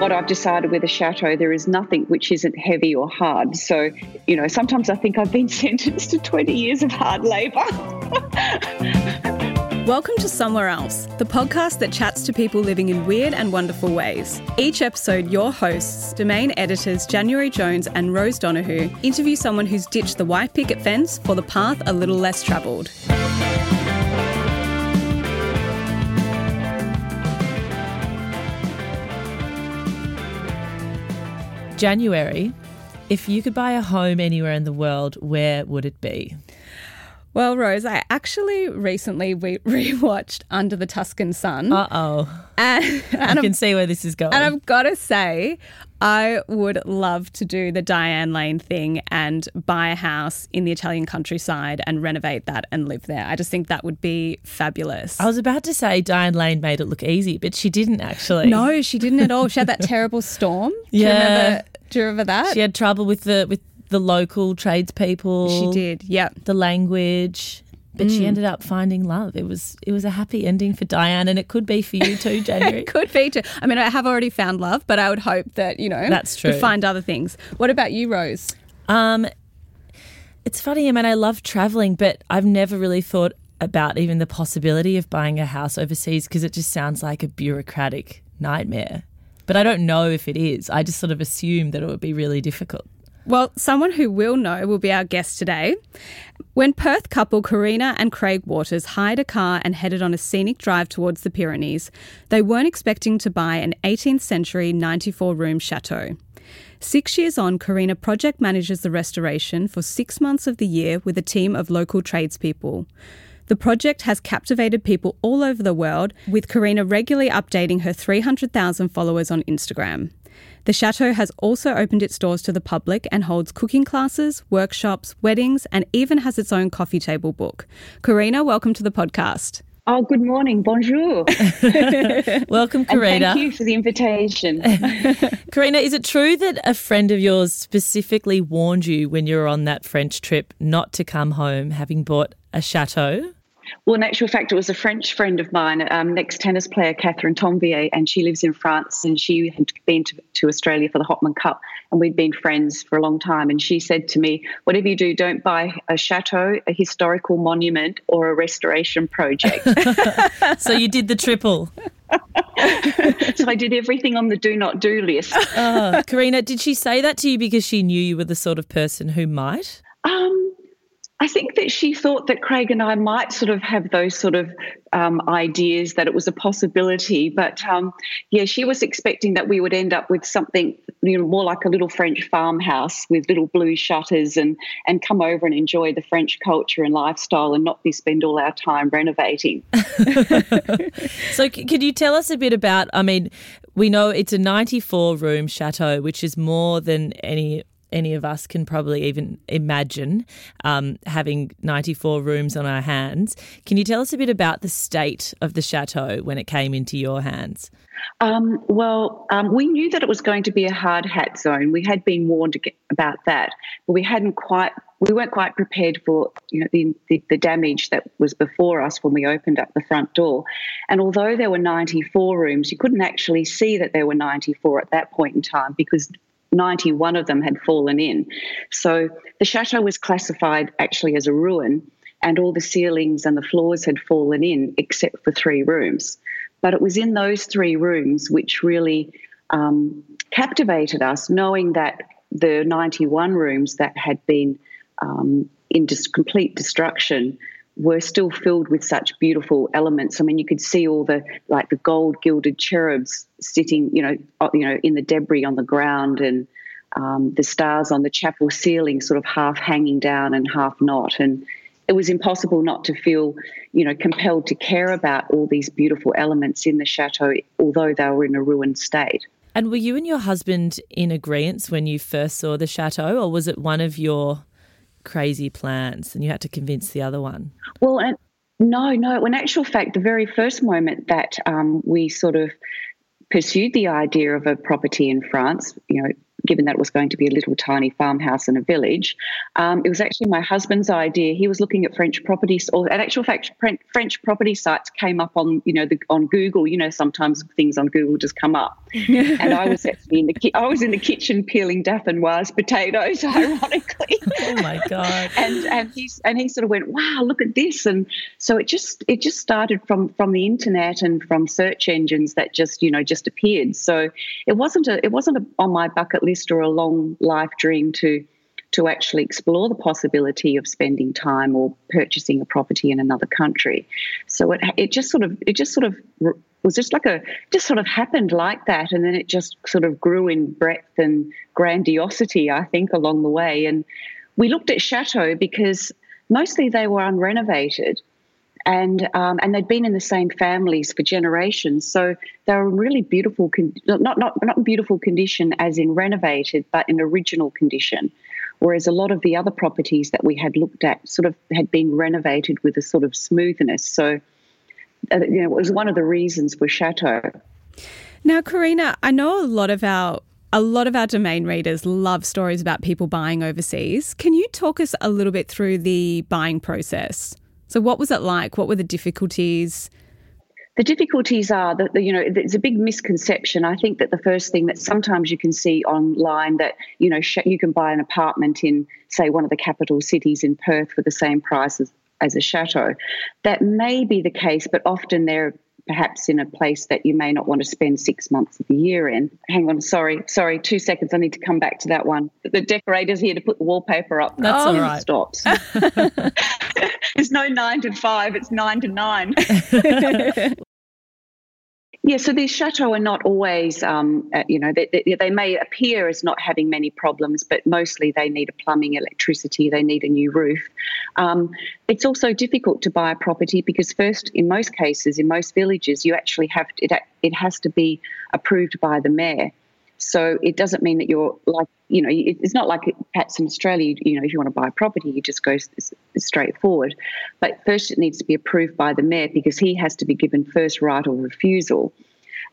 what I've decided with a chateau, there is nothing which isn't heavy or hard. So, you know, sometimes I think I've been sentenced to 20 years of hard labour. Welcome to Somewhere Else, the podcast that chats to people living in weird and wonderful ways. Each episode, your hosts, domain editors January Jones and Rose Donahue, interview someone who's ditched the white picket fence for the path a little less travelled. January, if you could buy a home anywhere in the world, where would it be? Well, Rose, I actually recently re- rewatched Under the Tuscan Sun. Uh oh. And, I can see where this is going. And I've got to say, I would love to do the Diane Lane thing and buy a house in the Italian countryside and renovate that and live there. I just think that would be fabulous. I was about to say Diane Lane made it look easy, but she didn't actually. No, she didn't at all. She had that terrible storm. Do Yeah. You remember, do you remember that? She had trouble with the with the local tradespeople. She did. yeah. The language. But Mm. she ended up finding love. It was it was a happy ending for Diane, and it could be for you too, January. it Could be too. I mean, I have already found love, but I would hope that, you know, That's true. to find other things. What about you, Rose? Um, it's funny. I mean, I love traveling, but I've never really thought about even the possibility of buying a house overseas because it just sounds like a bureaucratic nightmare. But I don't know if it is. I just sort of assume that it would be really difficult. Well, someone who will know will be our guest today. When Perth couple Karina and Craig Waters hired a car and headed on a scenic drive towards the Pyrenees, they weren't expecting to buy an 18th century 94 room chateau. Six years on, Karina project manages the restoration for six months of the year with a team of local tradespeople. The project has captivated people all over the world, with Karina regularly updating her 300,000 followers on Instagram. The chateau has also opened its doors to the public and holds cooking classes, workshops, weddings, and even has its own coffee table book. Karina, welcome to the podcast. Oh, good morning. Bonjour. Welcome, And Karina. thank you for the invitation. Karina, is it true that a friend of yours specifically warned you when you were on that French trip not to come home having bought a chateau? Well, in actual fact, it was a French friend of mine, um, next tennis player Catherine Tanvier, and she lives in France. And she had been to, to Australia for the Hopman Cup, and we'd been friends for a long time. And she said to me, "Whatever you do, don't buy a chateau, a historical monument, or a restoration project." So you did the triple. so I did everything on the do not do list. Oh, Karina, did she say that to you because she knew you were the sort of person who might? Um, I think that she thought that Craig and I might sort of have those sort of um, ideas that it was a possibility, but um, yeah, she was expecting that we would end up with something you know more like a little French farmhouse with little blue shutters and and come over and enjoy the French culture and lifestyle and not be spend all our time renovating. So, c- could you tell us a bit about? I mean, we know it's a 94 room chateau, which is more than any any of us can probably even imagine um, having 94 rooms on our hands. Can you tell us a bit about the state of the chateau when it came into your hands? Um, well, um, we knew that it was going to be a hard hat zone. We had been warned about that, but we hadn't quite. We weren't quite prepared for you know the, the the damage that was before us when we opened up the front door. And although there were 94 rooms, you couldn't actually see that there were 94 at that point in time because 91 of them had fallen in. So the chateau was classified actually as a ruin, and all the ceilings and the floors had fallen in except for three rooms. But it was in those three rooms which really um, captivated us, knowing that the 91 rooms that had been um, in dis- complete destruction were still filled with such beautiful elements. I mean, you could see all the like the gold gilded cherubs sitting, you know, you know, in the debris on the ground, and um, the stars on the chapel ceiling, sort of half hanging down and half not, and it was impossible not to feel, you know, compelled to care about all these beautiful elements in the chateau, although they were in a ruined state. And were you and your husband in agreement when you first saw the chateau, or was it one of your crazy plans and you had to convince the other one? Well, and no, no. In actual fact, the very first moment that um, we sort of pursued the idea of a property in France, you know, given that it was going to be a little tiny farmhouse in a village. Um, it was actually my husband's idea. He was looking at French properties, or in actual fact, French property sites came up on you know the, on Google. You know, sometimes things on Google just come up, and I was actually in the ki- I was in the kitchen peeling Dauphinoise potatoes, ironically. oh my god! and and he and he sort of went, wow, look at this, and so it just it just started from from the internet and from search engines that just you know just appeared. So it wasn't a it wasn't a, on my bucket list or a long life dream to to actually explore the possibility of spending time or purchasing a property in another country. So it it just sort of it just sort of was just like a just sort of happened like that, and then it just sort of grew in breadth and grandiosity. I think along the way, and we looked at chateau because mostly they were unrenovated and um, and they'd been in the same families for generations. So they were in really beautiful, con- not not not in beautiful condition as in renovated, but in original condition. Whereas a lot of the other properties that we had looked at sort of had been renovated with a sort of smoothness. So uh, you know, it was one of the reasons for Chateau. Now, Karina, I know a lot of our a lot of our domain readers love stories about people buying overseas. Can you talk us a little bit through the buying process? So, what was it like? What were the difficulties? The difficulties are that you know there's a big misconception. I think that the first thing that sometimes you can see online that you know you can buy an apartment in say one of the capital cities in Perth for the same price as, as a chateau. That may be the case, but often they're perhaps in a place that you may not want to spend six months of the year in. Hang on, sorry, sorry, two seconds. I need to come back to that one. The decorator's here to put the wallpaper up. That's oh, all right. Stops. There's no nine to five, it's nine to nine. Yeah, so these chateaux are not always, um, uh, you know, they, they, they, may appear as not having many problems, but mostly they need a plumbing, electricity, they need a new roof. Um, it's also difficult to buy a property because, first, in most cases, in most villages, you actually have to, it, it has to be approved by the mayor. So it doesn't mean that you're like, you know, it's not like perhaps in Australia, you know, if you want to buy a property, you just go straightforward. But first, it needs to be approved by the mayor because he has to be given first right of refusal.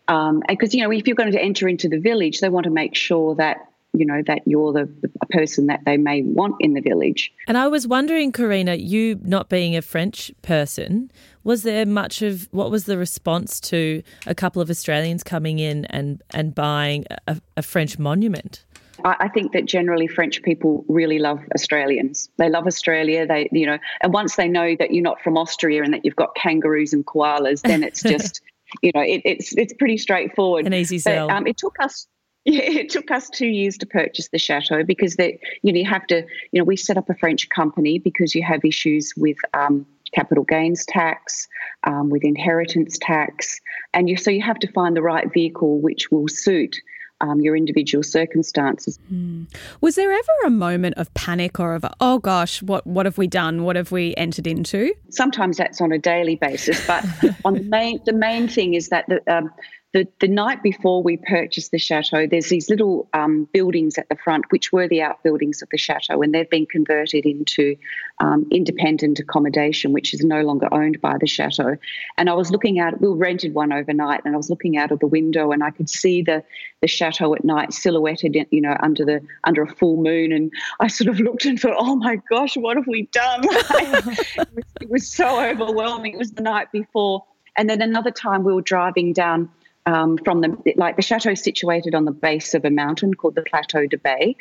Um, because, you know, if you're going to enter into the village, they want to make sure that you know that you're the, the, person that they may want in the village. And I was wondering, Karina, you not being a French person, was there much of what was the response to a couple of Australians coming in and and buying a, a French monument? I think that generally French people really love Australians. They love Australia. They, you know, and once they know that you're not from Austria and that you've got kangaroos and koalas, then it's just, you know, it, it's it's pretty straightforward. An easy sell. But, um, it took us yeah, it took us two years to purchase the chateau because that you know you have to you know we set up a French company because you have issues with um, capital gains tax, um, with inheritance tax, and you so you have to find the right vehicle which will suit. Um, your individual circumstances. Mm. Was there ever a moment of panic or of oh gosh, what what have we done? What have we entered into? Sometimes that's on a daily basis, but on the main the main thing is that the um, the, the night before we purchased the chateau, there's these little um, buildings at the front, which were the outbuildings of the chateau, and they've been converted into um, independent accommodation, which is no longer owned by the chateau. And I was looking out; we rented one overnight, and I was looking out of the window, and I could see the the chateau at night silhouetted, you know, under the under a full moon. And I sort of looked and thought, "Oh my gosh, what have we done?" it, was, it was so overwhelming. It was the night before. And then another time we were driving down um, from the like the chateau is situated on the base of a mountain called the Plateau de Beille,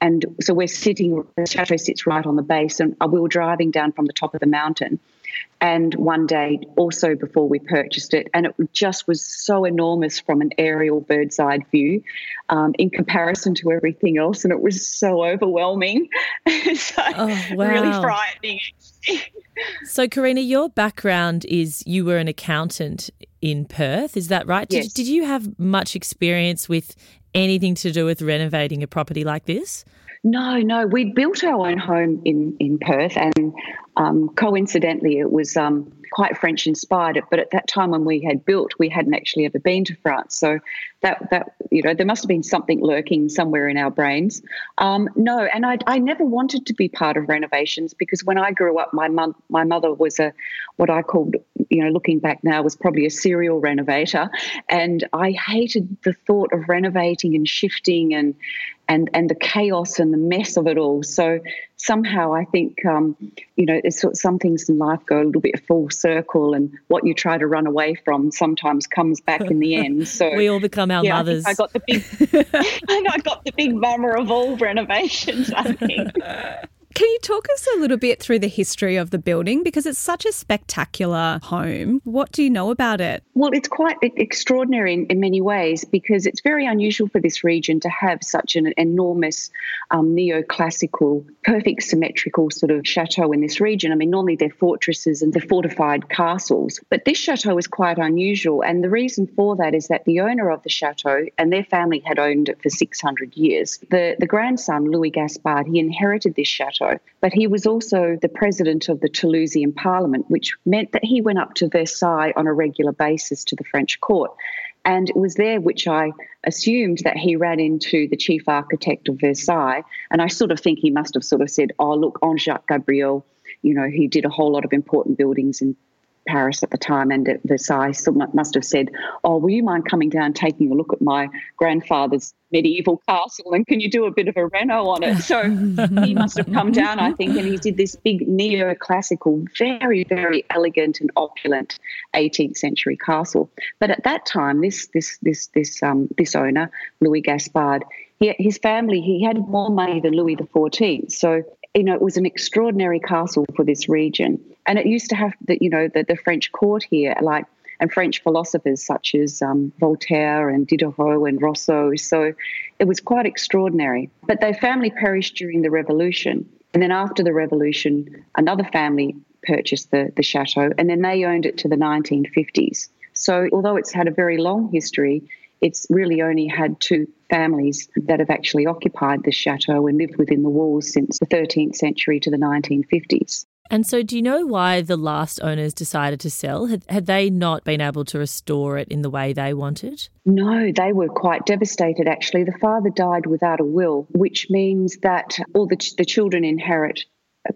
and so we're sitting. The chateau sits right on the base, and we were driving down from the top of the mountain. And one day, also before we purchased it, and it just was so enormous from an aerial bird's eye view um, in comparison to everything else, and it was so overwhelming. so oh, wow. really frightening. so, Karina, your background is you were an accountant in Perth. Is that right? Yes. Did, did you have much experience with anything to do with renovating a property like this? No, no. We built our own home in, in Perth, and Um, coincidentally, it was um, quite French inspired. But at that time when we had built, we hadn't actually ever been to France. So that that you know there must have been something lurking somewhere in our brains. Um, no, and I, I never wanted to be part of renovations because when I grew up, my mum my mother was a what I called you know looking back now was probably a serial renovator, and I hated the thought of renovating and shifting and and and the chaos and the mess of it all. So somehow I think um, you know sort some things in life go a little bit full circle, and what you try to run away from sometimes comes back in the end. So we all become our yeah, mothers. I, I got the big, I got the big mama of all renovations. I think. Can you talk us a little bit through the history of the building? Because it's such a spectacular home. What do you know about it? Well, it's quite extraordinary in, in many ways because it's very unusual for this region to have such an enormous um, neoclassical, perfect symmetrical sort of chateau in this region. I mean, normally they're fortresses and they're fortified castles, but this chateau is quite unusual. And the reason for that is that the owner of the chateau and their family had owned it for 600 years. The, the grandson, Louis Gaspard, he inherited this chateau but he was also the president of the Toulousian Parliament, which meant that he went up to Versailles on a regular basis to the French court. And it was there which I assumed that he ran into the chief architect of Versailles. And I sort of think he must have sort of said, Oh, look, Ange-Jacques Gabriel, you know, he did a whole lot of important buildings in Paris at the time and at Versailles must have said, Oh, will you mind coming down taking a look at my grandfather's medieval castle and can you do a bit of a reno on it? So he must have come down, I think, and he did this big neoclassical, very, very elegant and opulent 18th century castle. But at that time, this this this this um, this owner, Louis Gaspard, he, his family, he had more money than Louis XIV. So you know, it was an extraordinary castle for this region. And it used to have the, you know, the, the French court here, like, and French philosophers such as um, Voltaire and Diderot and Rousseau. So it was quite extraordinary. But their family perished during the revolution. And then after the revolution, another family purchased the, the chateau and then they owned it to the 1950s. So although it's had a very long history, it's really only had two families that have actually occupied the chateau and lived within the walls since the 13th century to the 1950s. And so, do you know why the last owners decided to sell? Had, had they not been able to restore it in the way they wanted? No, they were quite devastated actually. The father died without a will, which means that all the, ch- the children inherit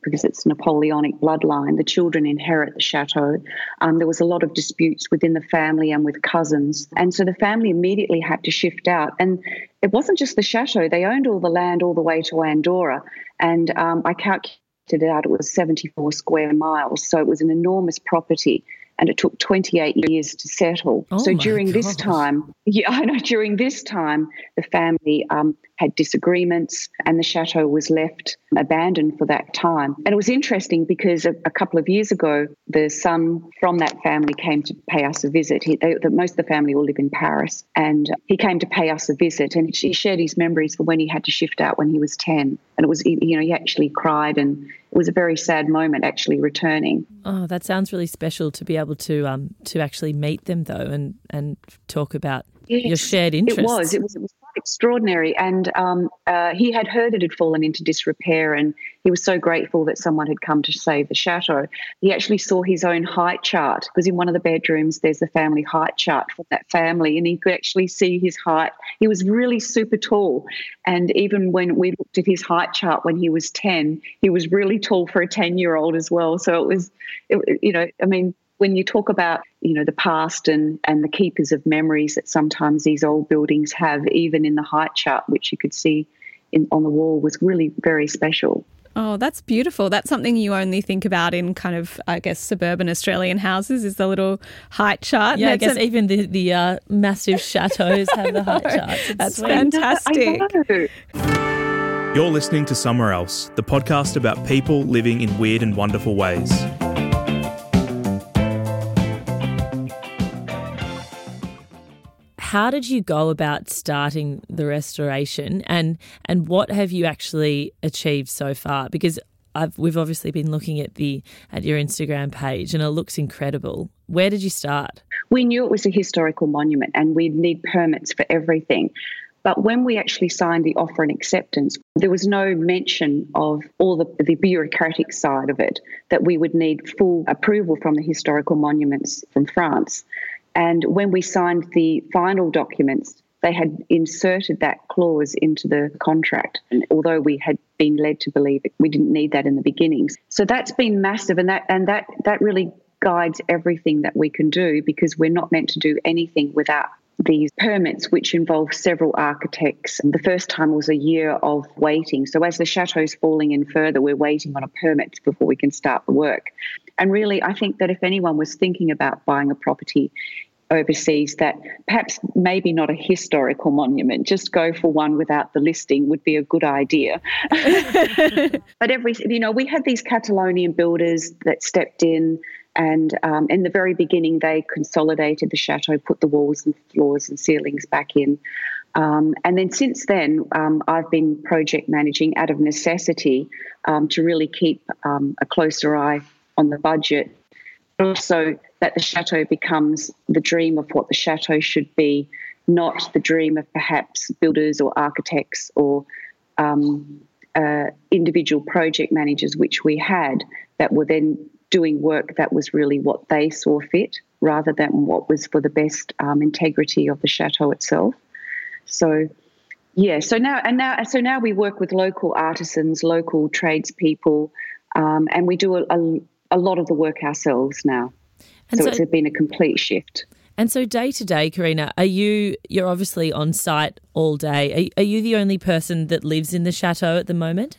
because it's Napoleonic bloodline, the children inherit the chateau. Um, there was a lot of disputes within the family and with cousins. And so the family immediately had to shift out. And it wasn't just the chateau, they owned all the land all the way to Andorra. And um, I calculated it out, it was 74 square miles. So it was an enormous property and it took 28 years to settle. Oh so during this time, yeah, I know during this time, the family um, had disagreements and the chateau was left abandoned for that time. And it was interesting because a, a couple of years ago, the son from that family came to pay us a visit. He, they, the, most of the family all live in Paris, and he came to pay us a visit and he shared his memories for when he had to shift out when he was 10. And it was, you know, he actually cried and was a very sad moment actually returning. Oh, that sounds really special to be able to um to actually meet them though and and talk about yes, your shared interests. It was. It was. It was extraordinary. And um, uh, he had heard it had fallen into disrepair, and he was so grateful that someone had come to save the chateau. He actually saw his own height chart because in one of the bedrooms there's the family height chart for that family, and he could actually see his height. He was really super tall, and even when we looked at his height chart when he was ten, he was really tall for a ten-year-old as well. So it was, it, you know, I mean when you talk about you know the past and and the keepers of memories that sometimes these old buildings have even in the height chart which you could see in, on the wall was really very special Oh, that's beautiful. That's something you only think about in kind of, I guess, suburban Australian houses is the little height chart. Yeah, I guess even the, the uh, massive chateaux have the height charts. It's that's sweet. fantastic. You're listening to Somewhere Else, the podcast about people living in weird and wonderful ways. How did you go about starting the restoration and and what have you actually achieved so far because I've, we've obviously been looking at the at your Instagram page and it looks incredible. Where did you start? We knew it was a historical monument and we'd need permits for everything. But when we actually signed the offer and acceptance, there was no mention of all the, the bureaucratic side of it, that we would need full approval from the historical monuments from France. And when we signed the final documents, they had inserted that clause into the contract. And although we had been led to believe it, we didn't need that in the beginnings. So that's been massive and that and that that really guides everything that we can do because we're not meant to do anything without these permits, which involve several architects. And the first time was a year of waiting. So, as the chateau's falling in further, we're waiting on a permit before we can start the work. And really, I think that if anyone was thinking about buying a property overseas, that perhaps maybe not a historical monument, just go for one without the listing would be a good idea. but every, you know, we had these Catalonian builders that stepped in and um, in the very beginning, they consolidated the chateau, put the walls and floors and ceilings back in. Um, and then since then, um, I've been project managing out of necessity um, to really keep um, a closer eye on the budget. Also, that the chateau becomes the dream of what the chateau should be, not the dream of perhaps builders or architects or um, uh, individual project managers, which we had, that were then doing work that was really what they saw fit rather than what was for the best um, integrity of the chateau itself. So, yeah, so now and now, so now we work with local artisans, local tradespeople, um, and we do a, a, a, lot of the work ourselves now. So, so, it's been a complete shift. And so, day to day, Karina, are you? You're obviously on site all day. Are, are you the only person that lives in the chateau at the moment?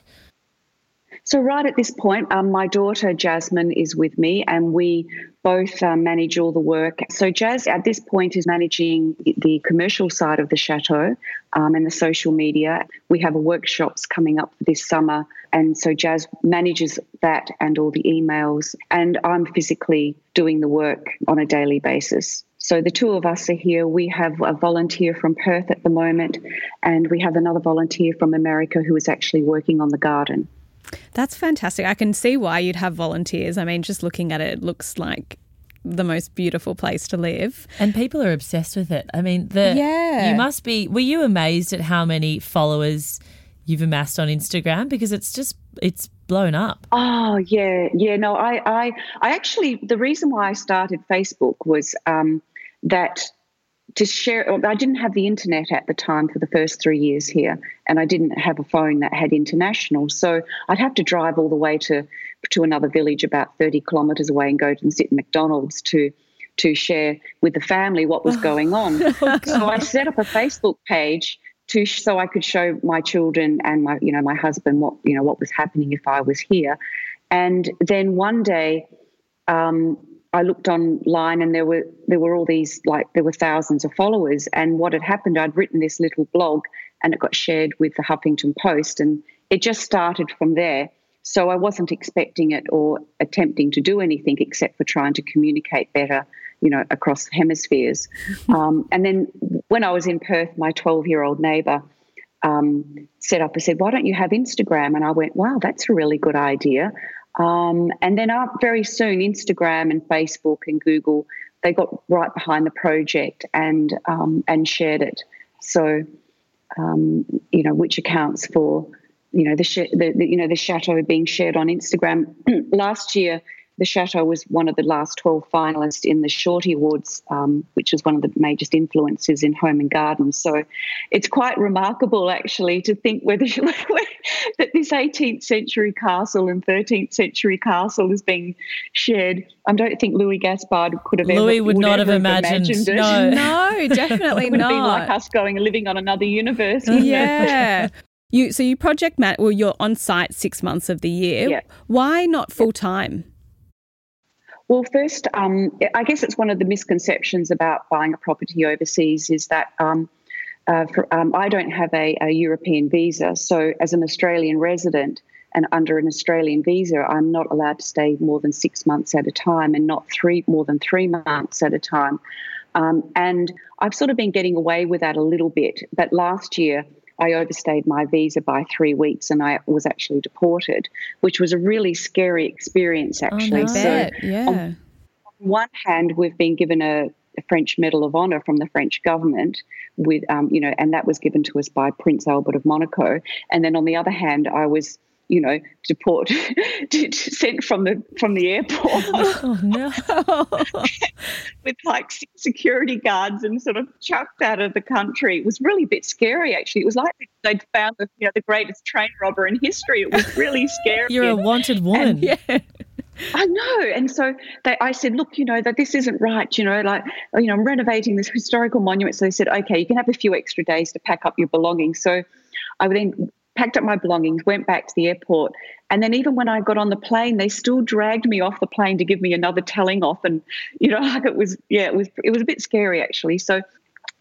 So, right at this point, um, my daughter Jasmine is with me, and we both uh, manage all the work. So, Jazz at this point is managing the commercial side of the chateau um, and the social media. We have workshops coming up this summer, and so Jazz manages that and all the emails, and I'm physically doing the work on a daily basis. So the two of us are here. We have a volunteer from Perth at the moment, and we have another volunteer from America who is actually working on the garden. That's fantastic. I can see why you'd have volunteers. I mean, just looking at it, it looks like the most beautiful place to live. And people are obsessed with it. I mean, the yeah. you must be were you amazed at how many followers you've amassed on Instagram because it's just it's blown up. Oh, yeah. Yeah, no, I I I actually the reason why I started Facebook was um that to share i didn't have the internet at the time for the first three years here and i didn't have a phone that had international. So i'd have to drive all the way to to another village about 30 kilometres away and go and sit in mcdonald's to to share with the family what was going on. oh, so i set up a facebook page to so i could show my children and my you know my husband what you know what was happening if i was here. And then one day um, I looked online and there were there were all these like there were thousands of followers. And what had happened I'd written this little blog and it got shared with the Huffington Post and it just started from there. So I wasn't expecting it or attempting to do anything except for trying to communicate better you know across hemispheres. Um, and then when I was in Perth my 12 year old neighbor um, set up and said why don't you have Instagram? And I went wow that's a really good idea um, and then up very soon, Instagram and Facebook and Google, they got right behind the project and um, and shared it. So, um, you know, which accounts for you know the, sh- the, the, you know the chateau being shared on Instagram. Last year, the Chateau was one of the last 12 finalists in the Shorty Awards, um, which is one of the major influences in home and garden. So it's quite remarkable, actually, to think whether that this 18th century castle and 13th century castle is being shared. I don't think Louis Gaspard could have Louis ever, would, would not have imagined, imagined, it. No, no definitely it would not. Have been like us going and living on another universe. Yeah. You so you project man well you're on site six months of the year. Yeah. Why not full time? Well, first, um, I guess it's one of the misconceptions about buying a property overseas is that um, uh, for, um, I don't have a, a, European visa. So, as an Australian resident and under an Australian visa, I'm not allowed to stay more than six months at a time and not three more than three months at a time. Um, and I've sort of been getting away with that a little bit. But last year, I overstayed my visa by three weeks and I was actually deported, which was a really scary experience, actually. Oh, no. so, yeah. on one hand, we've been given a, a French Medal of Honor from the French government, with um, you know, and that was given to us by Prince Albert of Monaco. And then on the other hand, I was you know, deport, sent from the from the airport. Oh no! with like security guards and sort of chucked out of the country. It was really a bit scary, actually. It was like they'd found the you know the greatest train robber in history. It was really scary. You're a wanted woman. And, yeah. I know. And so they, I said, look, you know, that this isn't right. You know, like, you know, I'm renovating this historical monument. So they said, okay, you can have a few extra days to pack up your belongings. So I would then packed up my belongings, went back to the airport. And then even when I got on the plane, they still dragged me off the plane to give me another telling off. And, you know, like it was, yeah, it was, it was a bit scary actually. So,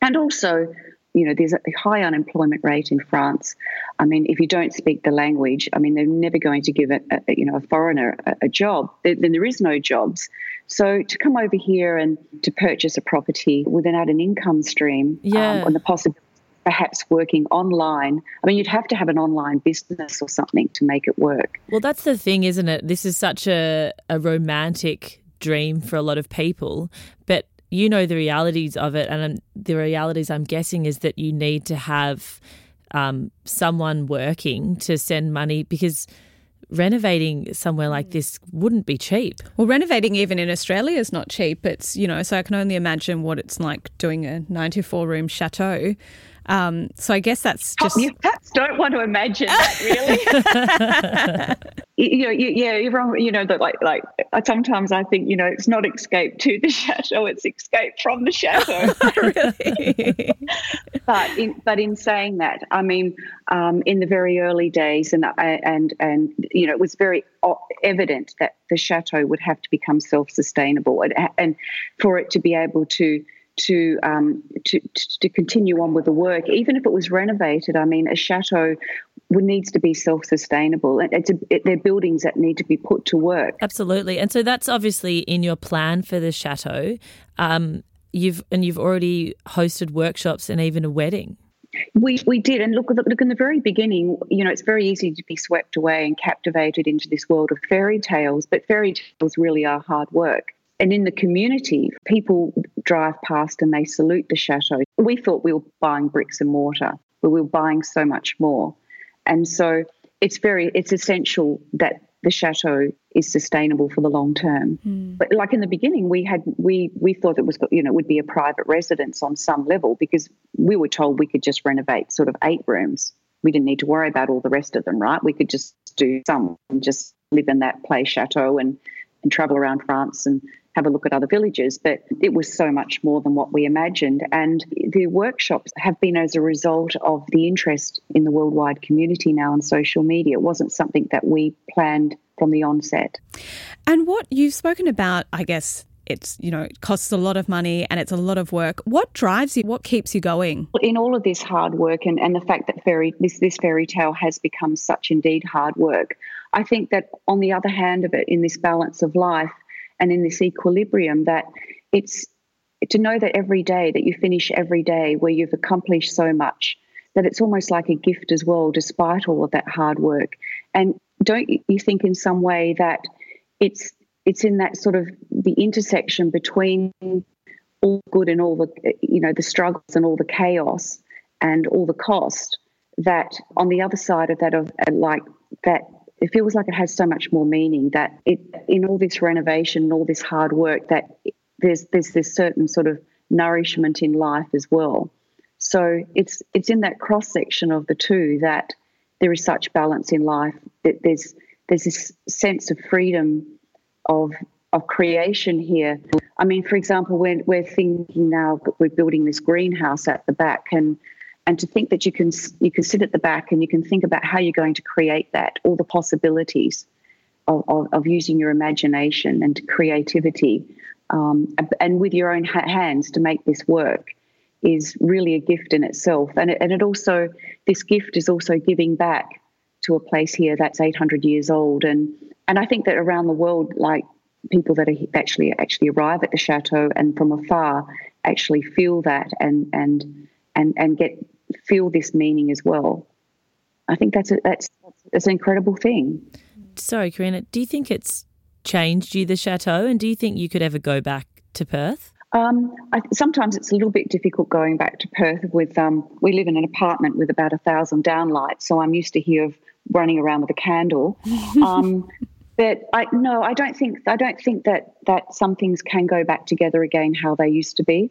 and also, you know, there's a high unemployment rate in France. I mean, if you don't speak the language, I mean, they're never going to give a, a you know a foreigner a, a job. Then there is no jobs. So to come over here and to purchase a property without an income stream, yeah. um, and the possibility perhaps working online. I mean, you'd have to have an online business or something to make it work. Well, that's the thing, isn't it? This is such a, a romantic dream for a lot of people, but you know the realities of it. And the realities, I'm guessing, is that you need to have um, someone working to send money because renovating somewhere like this wouldn't be cheap. Well, renovating even in Australia is not cheap. It's, you know, so I can only imagine what it's like doing a 94 room chateau. Um, so I guess that's just. You perhaps don't want to imagine that, really. you know, you, yeah, everyone, you know, that like, like sometimes I think, you know, it's not escape to the chateau, it's escape from the chateau. really? but in but in saying that, I mean, um, in the very early days, and and and you know, it was very evident that the chateau would have to become self-sustainable, and, and for it to be able to to, um, to to continue on with the work, even if it was renovated. I mean, a chateau needs to be self-sustainable. and It's a, it, they're buildings that need to be put to work. Absolutely, and so that's obviously in your plan for the chateau. Um, you've and you've already hosted workshops and even a wedding. We we did, and look, look, look. In the very beginning, you know, it's very easy to be swept away and captivated into this world of fairy tales, but fairy tales really are hard work. And in the community, people drive past and they salute the chateau. We thought we were buying bricks and mortar, but we were buying so much more. And so it's very it's essential that the chateau is sustainable for the long term. Mm. But like in the beginning, we had we we thought it was you know would be a private residence on some level because we were told we could just renovate sort of eight rooms. We didn't need to worry about all the rest of them, right? We could just do some and just live in that play chateau and and travel around France and have a look at other villages, but it was so much more than what we imagined. And the workshops have been as a result of the interest in the worldwide community now on social media. It wasn't something that we planned from the onset. And what you've spoken about, I guess, it's you know it costs a lot of money and it's a lot of work what drives you what keeps you going in all of this hard work and, and the fact that fairy this this fairy tale has become such indeed hard work i think that on the other hand of it in this balance of life and in this equilibrium that it's to know that every day that you finish every day where you've accomplished so much that it's almost like a gift as well despite all of that hard work. And don't you think in some way that it's it's in that sort of the intersection between all good and all the eh, you know the struggles and all the chaos and all the cost that on the other side of that of eh, like that it feels like it has so much more meaning that it in all this renovation and all this hard work that there's there's this certain sort of nourishment in life as well. So it's it's in that cross section of the two that there is such balance in life. That there's there's this sense of freedom of of creation here. I mean, for example, we're we're thinking now we're building this greenhouse at the back and and to think that you can you can sit at the back and you can think about how you're going to create that, all the possibilities of, of, of using your imagination and creativity, um, and with your own hands to make this work is really a gift in itself. And it, and it also this gift is also giving back to a place here that's 800 years old, and and I think that around the world, like people that actually actually arrive at the chateau and from afar actually feel that and and and and get feel this meaning as well. I think that's a, that's that's an incredible thing. Sorry, Karina, do you think it's changed you the chateau, and do you think you could ever go back to Perth? Um, I, sometimes it's a little bit difficult going back to Perth. With um, we live in an apartment with about a thousand downlights, so I'm used to here of running around with a candle. Um, but I no, I don't think I don't think that that some things can go back together again how they used to be,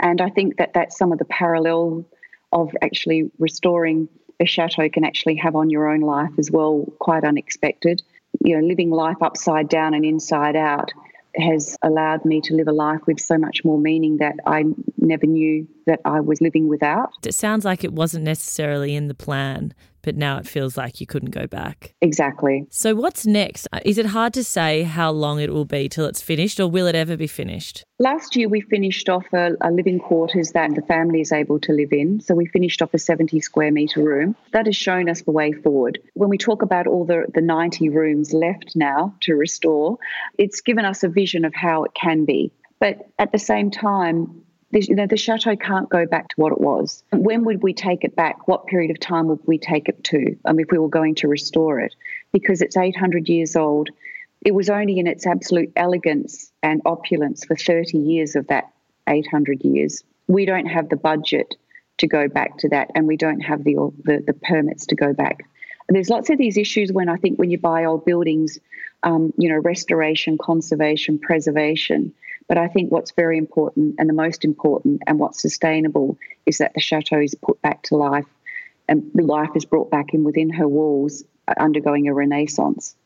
and I think that that's some of the parallel of actually restoring a chateau can actually have on your own life as well, quite unexpected. You know, living life upside down and inside out has allowed me to live a life with so much more meaning that I never knew that I was living without. It sounds like it wasn't necessarily in the plan, but now it feels like you couldn't go back. Exactly. So, what's next? Uh, is it hard to say how long it will be till it's finished, or will it ever be finished? Last year, we finished off a, a living quarters that the family is able to live in. So, we finished off a 70 square metre room. That has shown us the way forward. When we talk about all the, the 90 rooms left now to restore, it's given us a vision of how it can be. But at the same time, the, you know, the chateau can't go back to what it was. When would we take it back? What period of time would we take it to um, if we were going to restore it? Because it's 800 years old. It was only in its absolute elegance and opulence for 30 years of that 800 years. We don't have the budget to go back to that, and we don't have the, the, the permits to go back. There's lots of these issues when I think when you buy old buildings, um, you know, restoration, conservation, preservation but I think what's very important and the most important and what's sustainable is that the chateau is put back to life and life is brought back in within her walls, uh, undergoing a renaissance.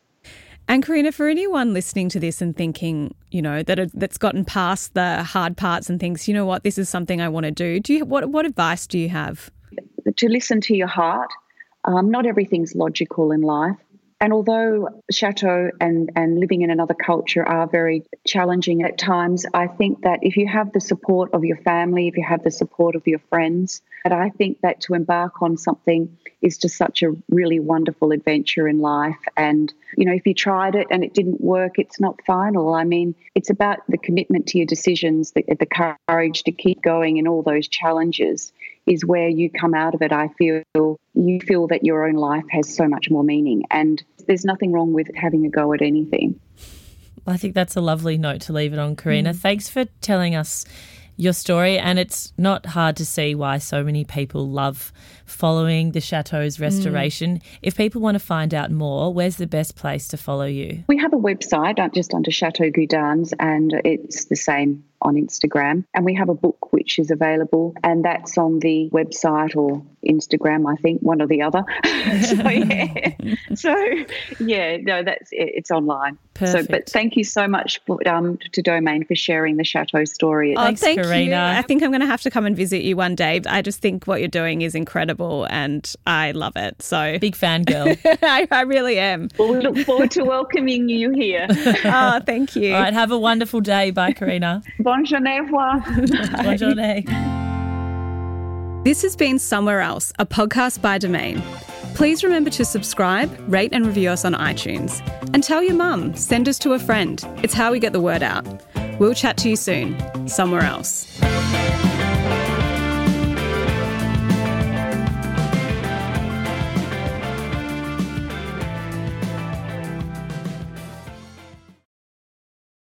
And Karina, for anyone listening to this and thinking, you know, that that's gotten past the hard parts and thinks, you know what, this is something I want to do. Do you what what advice do you have? To listen to your heart. Um, not everything's logical in life, and although chateau and, and living in another culture are very challenging at times, I think that if you have the support of your family, if you have the support of your friends, that I think that to embark on something is just such a really wonderful adventure in life. And, you know, if you tried it and it didn't work, it's not final. I mean, it's about the commitment to your decisions, the, the courage to keep going in all those challenges is where you come out of it. I feel you feel that your own life has so much more meaning. And there's nothing wrong with having a go at anything. I think that's a lovely note to leave it on, Karina. Mm. Thanks for telling us your story, and it's not hard to see why so many people love following the chateau's restoration. Mm. If people want to find out more, where's the best place to follow you? We have a website uh, just under Chateau Gudanes, and it's the same on Instagram. And we have a book which is available, and that's on the website or Instagram, I think, one or the other. so, yeah. so, yeah, no, that's it. it's online. Perfect. So, but thank you so much for, um, to Domain for sharing the Chateau story. Oh, Thanks, thank Karina. You. I think I'm going to have to come and visit you one day. I just think what you're doing is incredible and I love it. So big fan girl. I, I, really am. Well, we look forward to welcoming you here. oh, thank you. All right, have a wonderful day. Bye, Karina. Bonne journée. Bonne journée. This has been Somewhere Else, a podcast by Domain. Please remember to subscribe, rate, and review us on iTunes. And tell your mum, send us to a friend. It's how we get the word out. We'll chat to you soon, somewhere else.